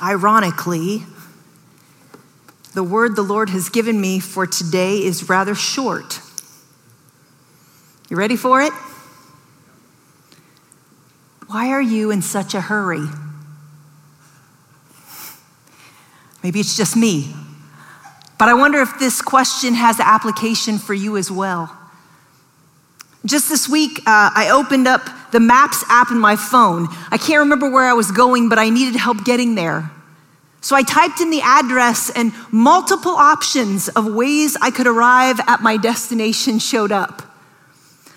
Ironically, the word the Lord has given me for today is rather short. You ready for it? Why are you in such a hurry? Maybe it's just me, but I wonder if this question has application for you as well. Just this week, uh, I opened up the Maps app in my phone. I can't remember where I was going, but I needed help getting there. So I typed in the address, and multiple options of ways I could arrive at my destination showed up.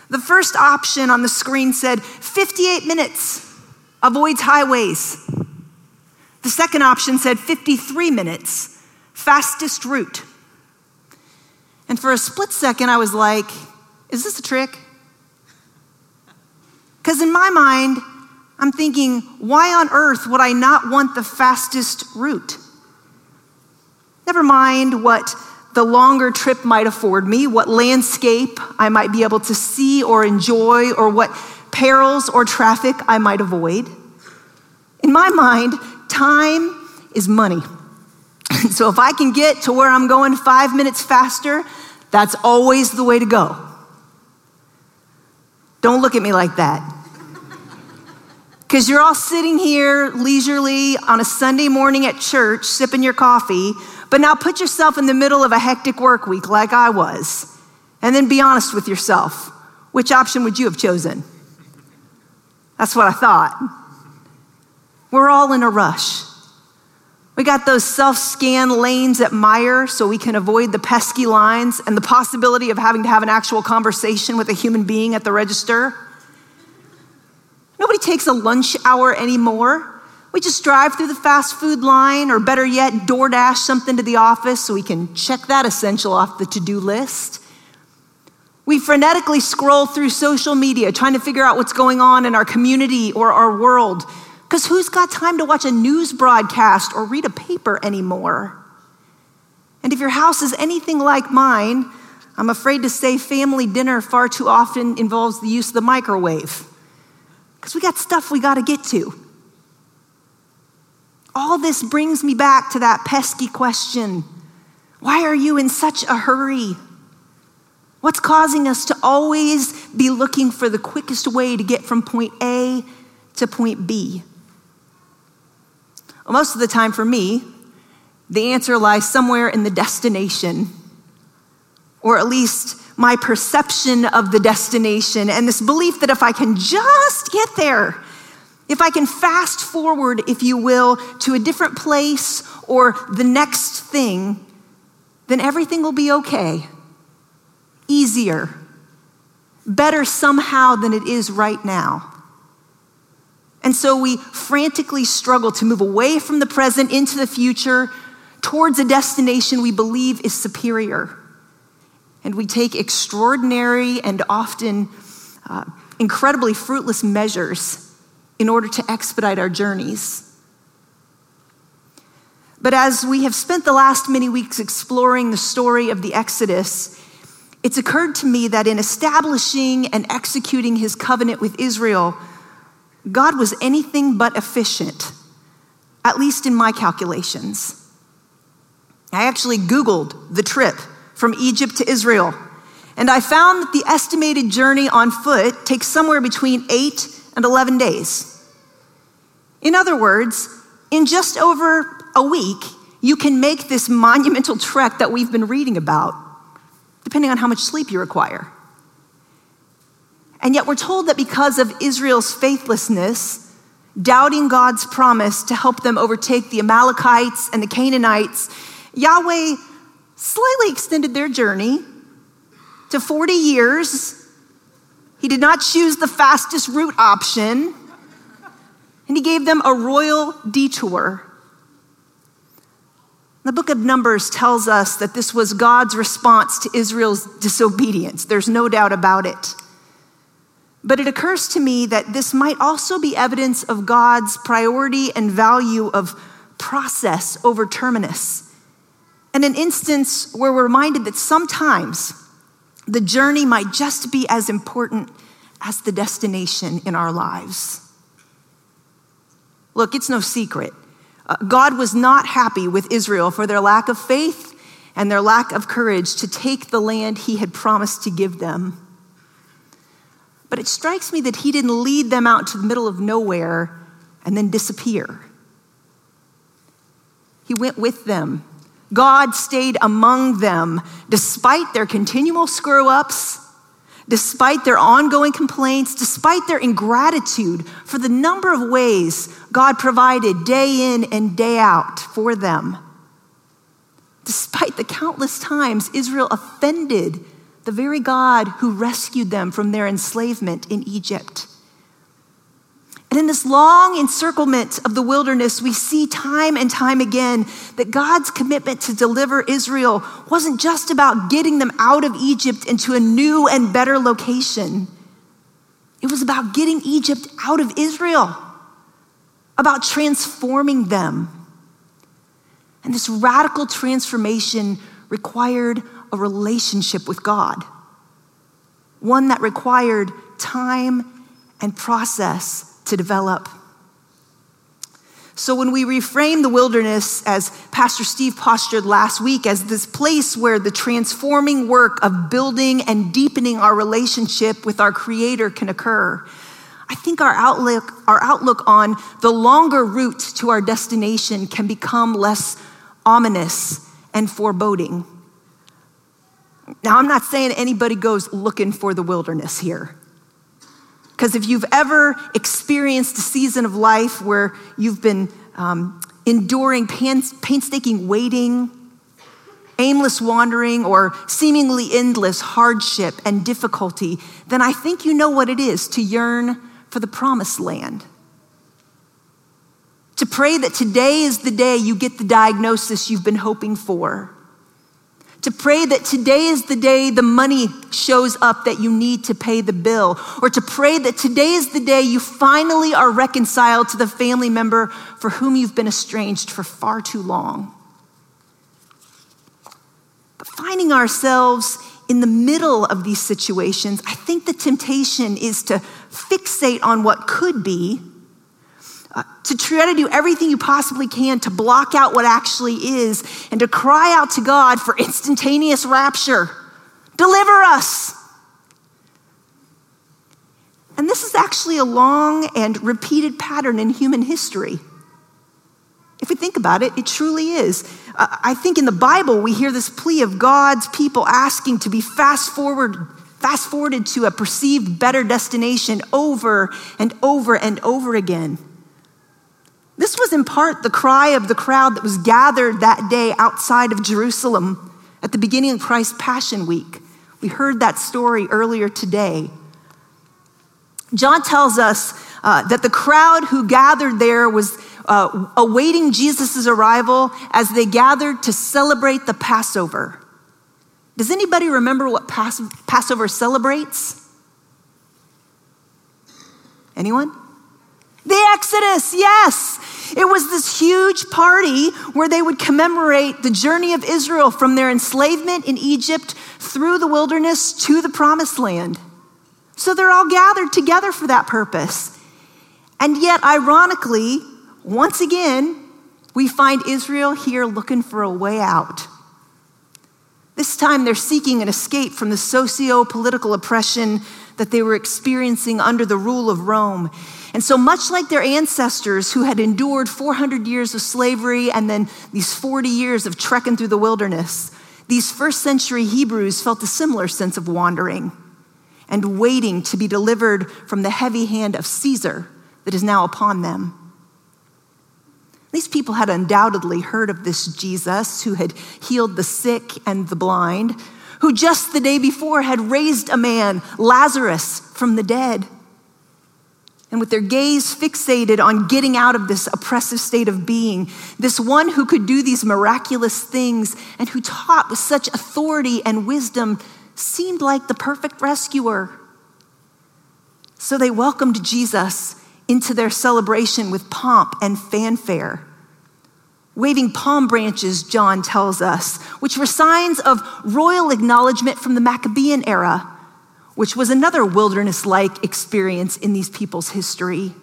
The first option on the screen said 58 minutes, avoids highways. The second option said 53 minutes, fastest route. And for a split second, I was like, is this a trick? Because in my mind, I'm thinking, why on earth would I not want the fastest route? Never mind what the longer trip might afford me, what landscape I might be able to see or enjoy, or what perils or traffic I might avoid. In my mind, time is money. so if I can get to where I'm going five minutes faster, that's always the way to go. Don't look at me like that. Because you're all sitting here leisurely on a Sunday morning at church, sipping your coffee, but now put yourself in the middle of a hectic work week like I was, and then be honest with yourself. Which option would you have chosen? That's what I thought. We're all in a rush. We got those self scan lanes at Meijer so we can avoid the pesky lines and the possibility of having to have an actual conversation with a human being at the register. Nobody takes a lunch hour anymore. We just drive through the fast food line, or better yet, DoorDash something to the office so we can check that essential off the to do list. We frenetically scroll through social media trying to figure out what's going on in our community or our world. Because who's got time to watch a news broadcast or read a paper anymore? And if your house is anything like mine, I'm afraid to say family dinner far too often involves the use of the microwave because we got stuff we got to get to. All this brings me back to that pesky question why are you in such a hurry? What's causing us to always be looking for the quickest way to get from point A to point B? Well, most of the time for me, the answer lies somewhere in the destination, or at least my perception of the destination and this belief that if I can just get there, if I can fast forward, if you will, to a different place or the next thing, then everything will be okay. Easier. Better somehow than it is right now. And so we frantically struggle to move away from the present into the future towards a destination we believe is superior and we take extraordinary and often uh, incredibly fruitless measures in order to expedite our journeys. But as we have spent the last many weeks exploring the story of the Exodus, it's occurred to me that in establishing and executing his covenant with Israel, God was anything but efficient, at least in my calculations. I actually Googled the trip from Egypt to Israel. And I found that the estimated journey on foot takes somewhere between eight and 11 days. In other words, in just over a week, you can make this monumental trek that we've been reading about, depending on how much sleep you require. And yet, we're told that because of Israel's faithlessness, doubting God's promise to help them overtake the Amalekites and the Canaanites, Yahweh slightly extended their journey to 40 years. He did not choose the fastest route option, and he gave them a royal detour. The book of Numbers tells us that this was God's response to Israel's disobedience. There's no doubt about it. But it occurs to me that this might also be evidence of God's priority and value of process over terminus and an instance where we're reminded that sometimes the journey might just be as important as the destination in our lives. Look, it's no secret. Uh, God was not happy with Israel for their lack of faith and their lack of courage to take the land he had promised to give them. But it strikes me that he didn't lead them out to the middle of nowhere and then disappear. He went with them. God stayed among them despite their continual screw ups, despite their ongoing complaints, despite their ingratitude for the number of ways God provided day in and day out for them. Despite the countless times Israel offended the very God who rescued them from their enslavement in Egypt. And in this long encirclement of the wilderness, we see time and time again that God's commitment to deliver Israel wasn't just about getting them out of Egypt into a new and better location. It was about getting Egypt out of Israel, about transforming them. And this radical transformation required a relationship with God, one that required time and process to develop. So, when we reframe the wilderness, as Pastor Steve postured last week, as this place where the transforming work of building and deepening our relationship with our Creator can occur, I think our outlook, our outlook on the longer route to our destination can become less ominous and foreboding. Now, I'm not saying anybody goes looking for the wilderness here. Because if you've ever experienced a season of life where you've been um, enduring painstaking waiting, aimless wandering, or seemingly endless hardship and difficulty, then I think you know what it is to yearn for the promised land. To pray that today is the day you get the diagnosis you've been hoping for to pray that today is the day the money shows up that you need to pay the bill, or to pray that today is the day you finally are reconciled to the family member for whom you've been estranged for far too long. But finding ourselves in the middle of these situations, I think the temptation is to fixate on what could be uh, to try to do everything you possibly can to block out what actually is and to cry out to God for instantaneous rapture. Deliver us. And this is actually a long and repeated pattern in human history. If we think about it, it truly is. Uh, I think in the Bible we hear this plea of God's people asking to be fast forward fast forwarded to a perceived better destination over and over and over again. This was in part the cry of the crowd that was gathered that day outside of Jerusalem at the beginning of Christ's Passion Week. We heard that story earlier today. John tells us uh, that the crowd who gathered there was uh, awaiting Jesus' arrival as they gathered to celebrate the Passover. Does anybody remember what Pas- Passover celebrates? Anyone? The Exodus, yes. It was this huge party where they would commemorate the journey of Israel from their enslavement in Egypt through the wilderness to the promised land. So they're all gathered together for that purpose. And yet, ironically, once again, we find Israel here looking for a way out. This time, they're seeking an escape from the socio political oppression that they were experiencing under the rule of Rome. And so, much like their ancestors who had endured 400 years of slavery and then these 40 years of trekking through the wilderness, these first century Hebrews felt a similar sense of wandering and waiting to be delivered from the heavy hand of Caesar that is now upon them. These people had undoubtedly heard of this Jesus who had healed the sick and the blind, who just the day before had raised a man, Lazarus, from the dead and with their gaze fixated on getting out of this oppressive state of being, this one who could do these miraculous things and who taught with such authority and wisdom seemed like the perfect rescuer. So they welcomed Jesus into their celebration with pomp and fanfare. Waving palm branches, John tells us, which were signs of royal acknowledgement from the Maccabean era which was another wilderness like experience in these people's history.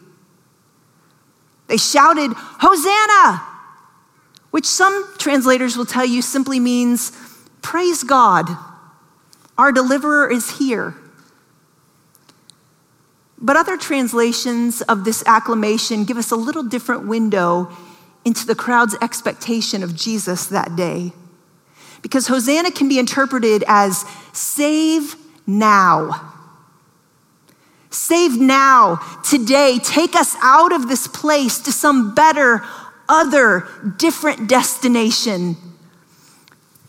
They shouted, Hosanna! which some translators will tell you simply means praise God, our deliverer is here. But other translations of this acclamation give us a little different window into the crowd's expectation of Jesus that day. Because Hosanna can be interpreted as save now. Save now, today. Take us out of this place to some better, other, different destination.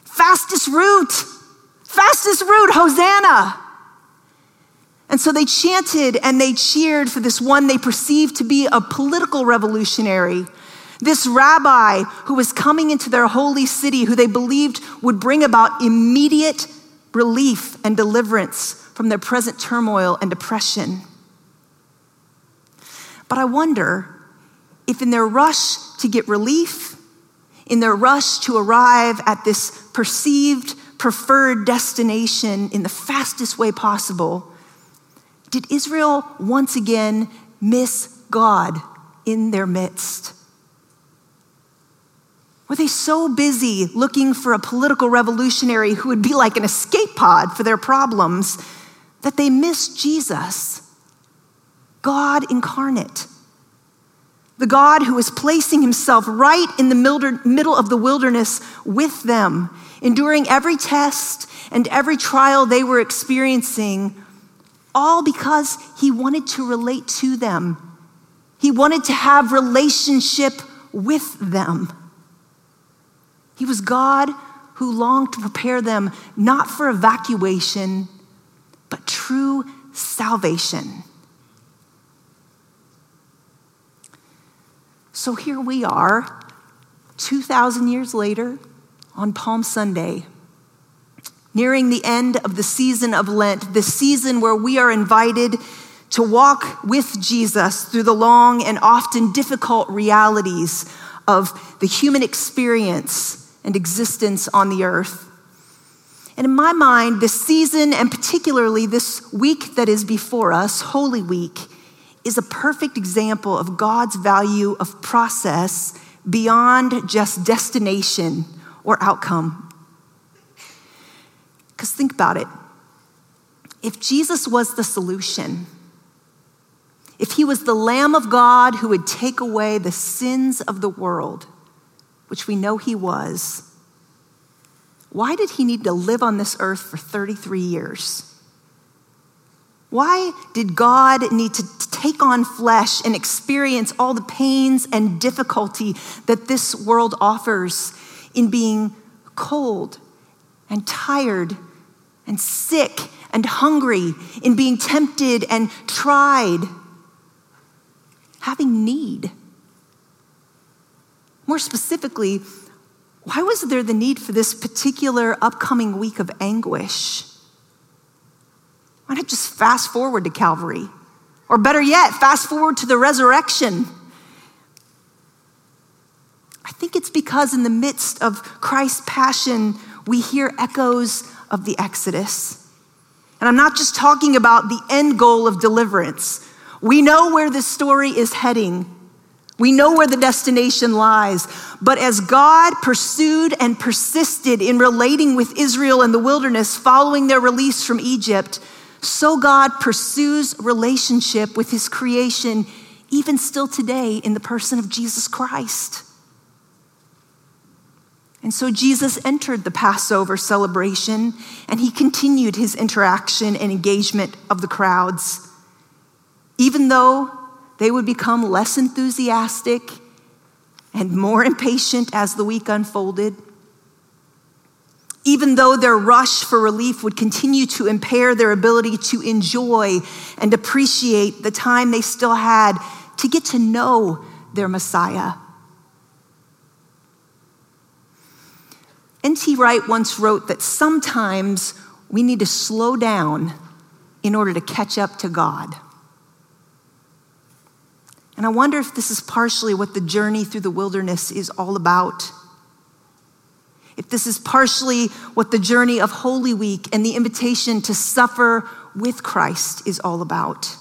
Fastest route, fastest route, Hosanna. And so they chanted and they cheered for this one they perceived to be a political revolutionary, this rabbi who was coming into their holy city, who they believed would bring about immediate relief and deliverance from their present turmoil and depression. But I wonder if, in their rush to get relief, in their rush to arrive at this perceived preferred destination in the fastest way possible, did Israel once again miss God in their midst? Were they so busy looking for a political revolutionary who would be like an escape pod for their problems that they missed Jesus, God incarnate? The God who was placing himself right in the middle of the wilderness with them, enduring every test and every trial they were experiencing all because he wanted to relate to them. He wanted to have relationship with them. He was God who longed to prepare them not for evacuation, but true salvation. So here we are, 2,000 years later, on Palm Sunday nearing the end of the season of Lent, the season where we are invited to walk with Jesus through the long and often difficult realities of the human experience and existence on the earth. And in my mind, this season, and particularly this week that is before us, Holy Week, is a perfect example of God's value of process beyond just destination or outcome. Think about it. If Jesus was the solution, if he was the Lamb of God who would take away the sins of the world, which we know he was, why did he need to live on this earth for 33 years? Why did God need to take on flesh and experience all the pains and difficulty that this world offers in being cold and tired and sick and hungry, in being tempted and tried, having need. More specifically, why was there the need for this particular upcoming week of anguish? Why not just fast forward to Calvary? Or better yet, fast forward to the resurrection. I think it's because in the midst of Christ's passion, we hear echoes of the Exodus. And I'm not just talking about the end goal of deliverance. We know where this story is heading. We know where the destination lies. But as God pursued and persisted in relating with Israel in the wilderness following their release from Egypt, so God pursues relationship with his creation even still today in the person of Jesus Christ. And so Jesus entered the Passover celebration and he continued his interaction and engagement of the crowds. Even though they would become less enthusiastic and more impatient as the week unfolded, even though their rush for relief would continue to impair their ability to enjoy and appreciate the time they still had to get to know their Messiah. N.T. Wright once wrote that sometimes we need to slow down in order to catch up to God. And I wonder if this is partially what the journey through the wilderness is all about. If this is partially what the journey of Holy Week and the invitation to suffer with Christ is all about.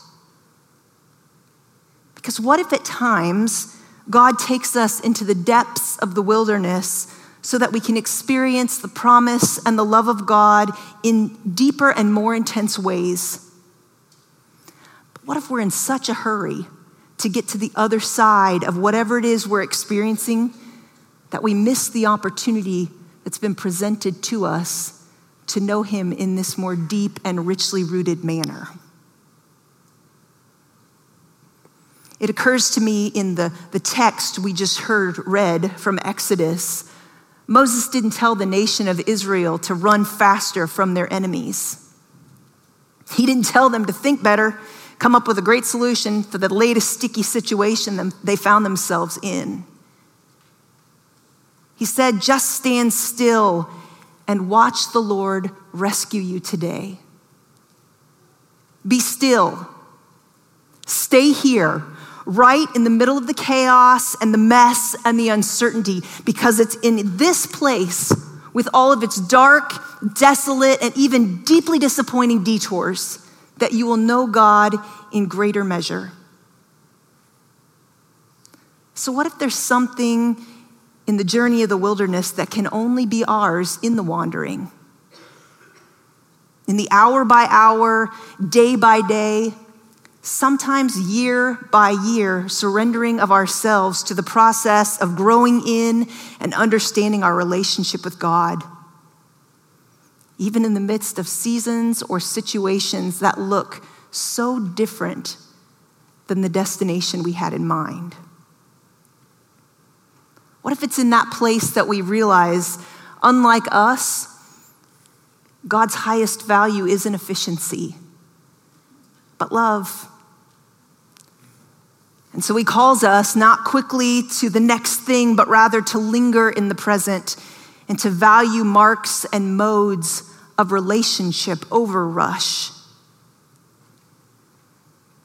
Because what if at times God takes us into the depths of the wilderness so that we can experience the promise and the love of God in deeper and more intense ways. But what if we're in such a hurry to get to the other side of whatever it is we're experiencing that we miss the opportunity that's been presented to us to know Him in this more deep and richly rooted manner? It occurs to me in the, the text we just heard read from Exodus Moses didn't tell the nation of Israel to run faster from their enemies. He didn't tell them to think better, come up with a great solution for the latest sticky situation they found themselves in. He said, just stand still and watch the Lord rescue you today. Be still. Stay here right in the middle of the chaos and the mess and the uncertainty because it's in this place with all of its dark, desolate, and even deeply disappointing detours that you will know God in greater measure. So, what if there's something in the journey of the wilderness that can only be ours in the wandering? In the hour by hour, day by day, sometimes year by year, surrendering of ourselves to the process of growing in and understanding our relationship with God. Even in the midst of seasons or situations that look so different than the destination we had in mind. What if it's in that place that we realize, unlike us, God's highest value isn't efficiency, but love? And so he calls us not quickly to the next thing, but rather to linger in the present and to value marks and modes of relationship over rush.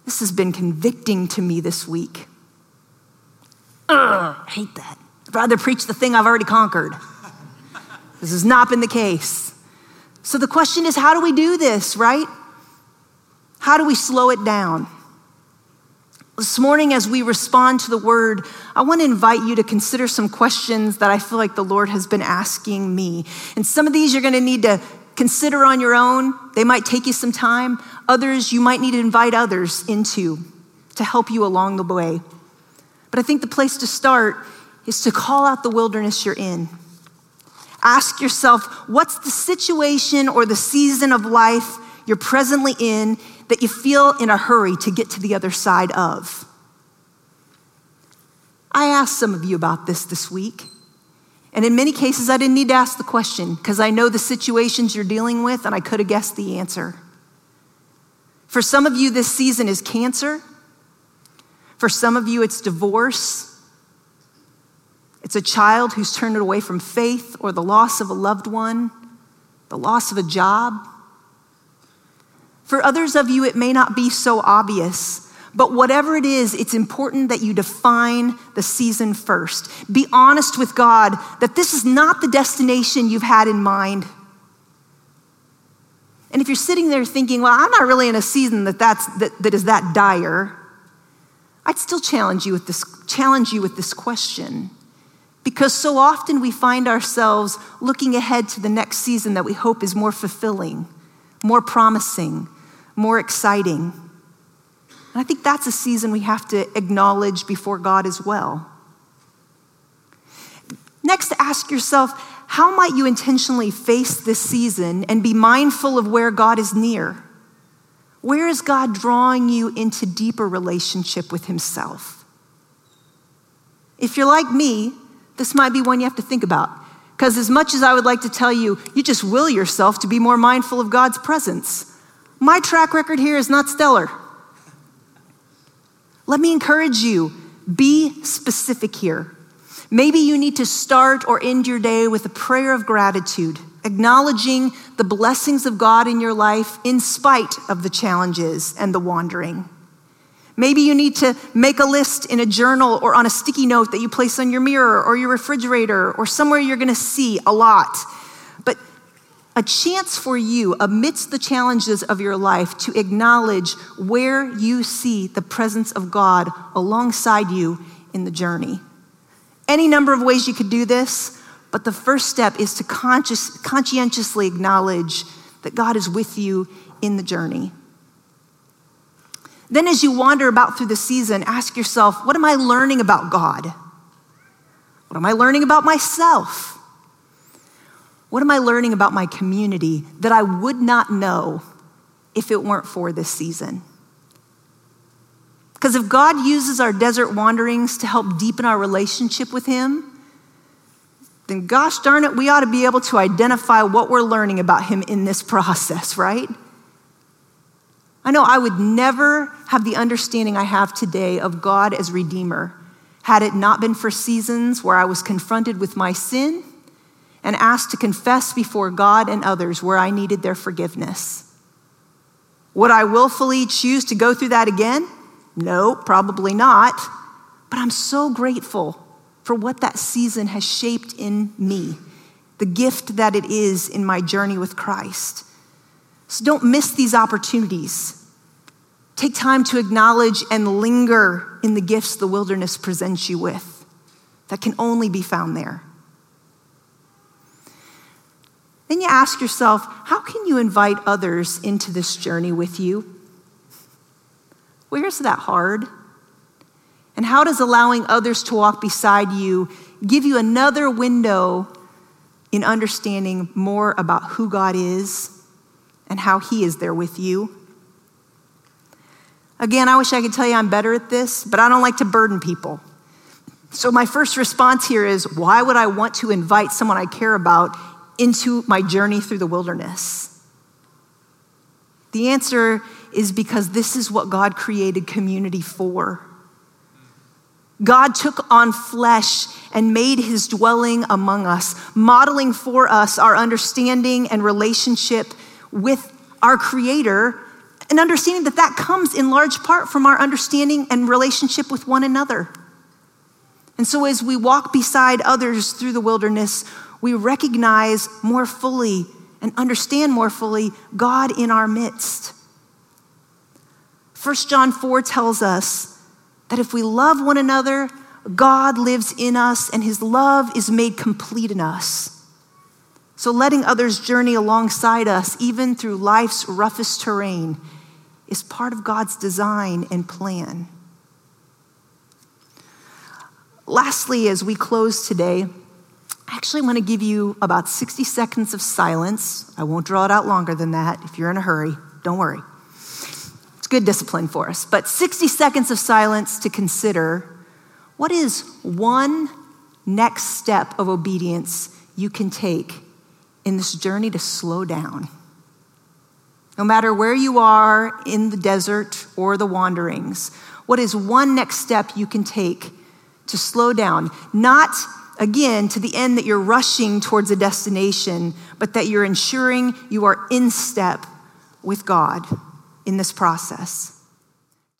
This has been convicting to me this week. Ugh, I hate that. I'd rather preach the thing I've already conquered. This has not been the case. So the question is how do we do this, right? How do we slow it down? This morning, as we respond to the word, I want to invite you to consider some questions that I feel like the Lord has been asking me. And some of these you're going to need to consider on your own. They might take you some time. Others you might need to invite others into to help you along the way. But I think the place to start is to call out the wilderness you're in. Ask yourself, what's the situation or the season of life you're presently in that you feel in a hurry to get to the other side of. I asked some of you about this this week. And in many cases, I didn't need to ask the question because I know the situations you're dealing with and I could have guessed the answer. For some of you, this season is cancer. For some of you, it's divorce. It's a child who's turned away from faith or the loss of a loved one, the loss of a job, for others of you, it may not be so obvious. But whatever it is, it's important that you define the season first. Be honest with God that this is not the destination you've had in mind. And if you're sitting there thinking, well, I'm not really in a season that, that's, that, that is that dire, I'd still challenge you with this, challenge you with this question. Because so often we find ourselves looking ahead to the next season that we hope is more fulfilling, more promising, more exciting. And I think that's a season we have to acknowledge before God as well. Next, ask yourself how might you intentionally face this season and be mindful of where God is near? Where is God drawing you into deeper relationship with Himself? If you're like me, this might be one you have to think about. Because as much as I would like to tell you, you just will yourself to be more mindful of God's presence. My track record here is not stellar. Let me encourage you be specific here. Maybe you need to start or end your day with a prayer of gratitude, acknowledging the blessings of God in your life in spite of the challenges and the wandering. Maybe you need to make a list in a journal or on a sticky note that you place on your mirror or your refrigerator or somewhere you're going to see a lot But a chance for you, amidst the challenges of your life, to acknowledge where you see the presence of God alongside you in the journey. Any number of ways you could do this, but the first step is to conscientiously acknowledge that God is with you in the journey. Then, as you wander about through the season, ask yourself, what am I learning about God? What am I learning about myself? What am I learning about my community that I would not know if it weren't for this season? Because if God uses our desert wanderings to help deepen our relationship with Him, then gosh darn it, we ought to be able to identify what we're learning about Him in this process, right? I know I would never have the understanding I have today of God as Redeemer had it not been for seasons where I was confronted with my sin and asked to confess before God and others where I needed their forgiveness. Would I willfully choose to go through that again? No, probably not. But I'm so grateful for what that season has shaped in me, the gift that it is in my journey with Christ. So don't miss these opportunities. Take time to acknowledge and linger in the gifts the wilderness presents you with that can only be found there. Then you ask yourself, how can you invite others into this journey with you? Where is that hard? And how does allowing others to walk beside you give you another window in understanding more about who God is and how He is there with you? Again, I wish I could tell you I'm better at this, but I don't like to burden people. So, my first response here is why would I want to invite someone I care about into my journey through the wilderness? The answer is because this is what God created community for. God took on flesh and made his dwelling among us, modeling for us our understanding and relationship with our Creator, and understanding that that comes in large part from our understanding and relationship with one another. And so, as we walk beside others through the wilderness, we recognize more fully and understand more fully God in our midst. 1 John 4 tells us that if we love one another, God lives in us and his love is made complete in us. So, letting others journey alongside us, even through life's roughest terrain, is part of God's design and plan. Lastly, as we close today, I actually want to give you about 60 seconds of silence. I won't draw it out longer than that. If you're in a hurry, don't worry It's good discipline for us. But 60 seconds of silence to consider what is one next step of obedience you can take in this journey to slow down? No matter where you are in the desert or the wanderings, what is one next step you can take to slow down? Not again to the end that you're rushing towards a destination, but that you're ensuring you are in step with God in this process.